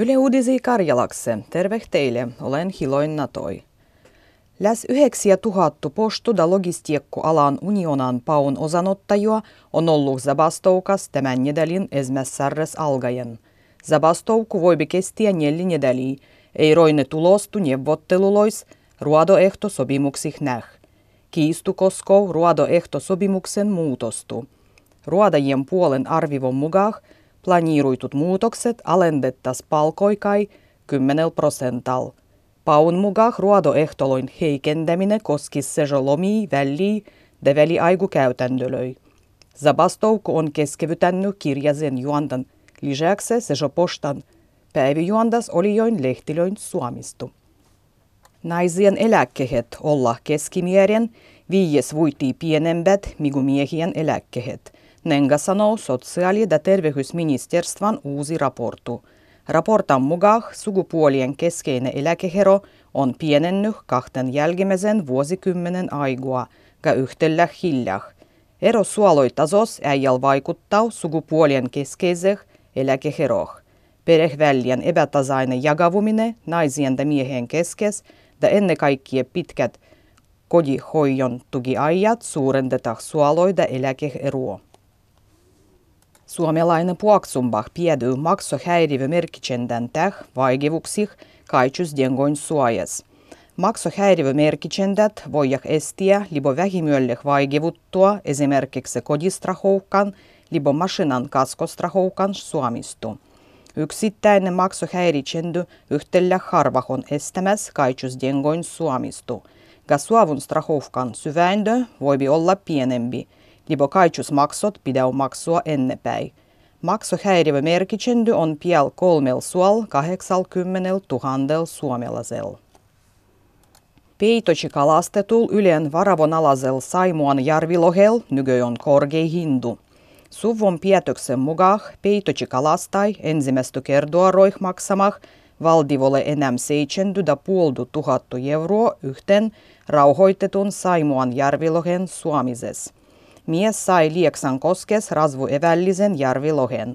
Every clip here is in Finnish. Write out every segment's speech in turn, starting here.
Yle Uudisi Karjalakse, terve teille, olen Hiloin Natoi. Läs 9000 postu- ja logistiikkualan unionan paun osanottajua on ollut zabastoukas tämän nedelin esmässärres algajen. Zabastouku voibi kestiä neljä nedeliä, ei roine tulostu neuvottelulois ruodoehtosopimuksih näh. Kiistu koskoo ruodoehtosopimuksen muutostu. Ruodajien puolen arvivon mukaan planiiruitut muutokset alendettas palkoikai 10 prosental. Paun mukaan ruodoehtoloin heikentäminen koskisi sejolomii väliä ja väliaikukäytännölöi. Zabastouku on keskevytännyt kirjasen juontan lisäksi sejopostan päivijuondas olijoin lehtilöin suomistu. Naisien eläkkeet olla keskimieren viies vuitii pienempät migu miehien eläkkeet – Sanoo sosiaali- ja terveysministeriön uusi raportu. Raportan mukaan sukupuolien keskeinen eläkehero on pienennyt kahten jälkimmäisen vuosikymmenen aigua, ja yhtellä hiljaa. Ero suoloitasos äijäl vaikuttaa sukupuolien keskeiseh eläkeheroh. Perehvälien epätasainen jakavuminen naisien ja miehen keskes ja ennen kaikkea pitkät kodihoijon tukiajat suurentetaan suoloida eläkeeroa. Suomalainen puoksumbah piedyy maksohäiriömerkitsinnän täh vaikeuksih kaitsusdengoin suojas. Maksohäiriömerkitsendät voivat estää libo vähimyölleh vaikeuttua esimerkiksi kodistrahoukan libo mašinan kaskostrahoukan suomistu. Yksittäinen maksohäiritsendy yhtellä harvah on estämässä kaitsusdengoin suomistu. Gasuavun strahovkan syväindö voi olla pienempi – maksot pidäu maksua ennepäin. Maksuhäiriömerkitsendy on piel kolmel suol 80 000 suomalaisel. Peitoci kalastetul ylen varavonalaisel Saimuan järvilohel nykö on korkei hindu. Suvon pietoksen mukaan peitoci kalastai ensimmäistä kertoa roih maksamah valdivolle enää 7,5 tuhattu euroa yhten rauhoitetun Saimuan järvilohen suomises. Mies sai Lieksan koskes razvuevällisen järvilohen.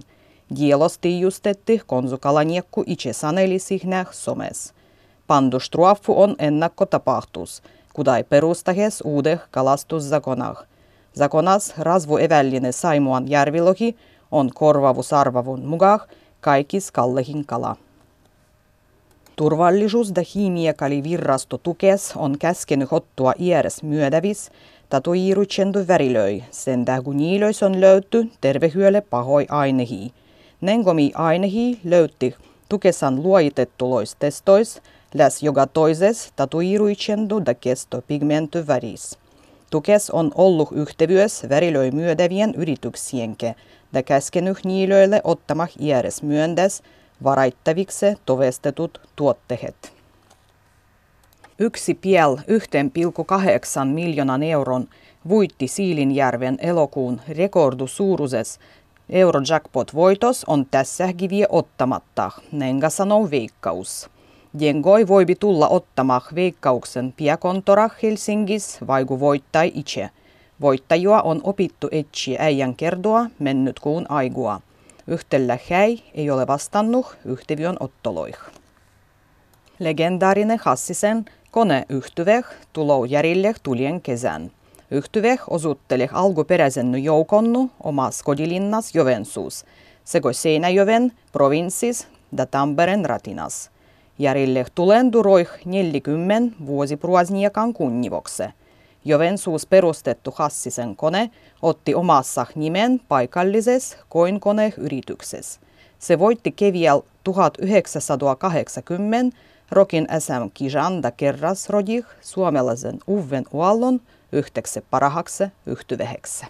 Dielos tiijustetti konsukalaniekku itse saneli sihnäh somes. Pandustruaffu on ennakkotapahtus, kudai perustahes uudeh kalastuszakonah. Zakonas razvuevällinen Saimuan järvilohi on korvavusarvavun mugah kaikis kallehin kala. Turvallisuus- ja hiimiekalivirrasto tukes on käskenyt ottua iäres myödävis tatuiruitsendu värilöi, sen kun niilöis on löyty tervehyölle pahoi ainehi. Nengomi ainehi löytti tukesan luojitettulois testois, läs joka toises tatuiruitsendu da kesto pigmenty väris. Tukes on ollut yhtevyös värilöi myödävien yrityksienke, da käskenyt niilöille ottamah iäres myöndes varaittaviksi tovestetut tuotteet. Yksi piel 1,8 miljoonan euron voitti Siilinjärven elokuun rekordusuuruses Eurojackpot-voitos on tässä kiviä ottamatta, nenga sanoo veikkaus. Jengoi voibi tulla ottamah veikkauksen piakontora Helsingis vaiku voittai itse. Voittajua on opittu etsiä äijän kerdoa mennyt kuun aigua. Yhtellä häi ei ole vastannut yhteviön ottoloih. Legendaarinen Hassisen Kone yhtyveh tulou järjelle tulien kesän. Yhtyveh osutteli alkuperäisen joukonnu omas kodilinnas Jovensuus, sego Seinäjoven provinssis da Tamperen ratinas. Järjelle tulendu roih 40 vuosipruasniekan kunnivokse. Jovensuus perustettu Hassisen kone otti omassa nimen paikallises koinkone-yrityksessä. Se voitti keviel 1980 Rokin SM Kijanda kerras rodih suomalaisen Uven Uallon yhteksi parahakse yhtyvehekse.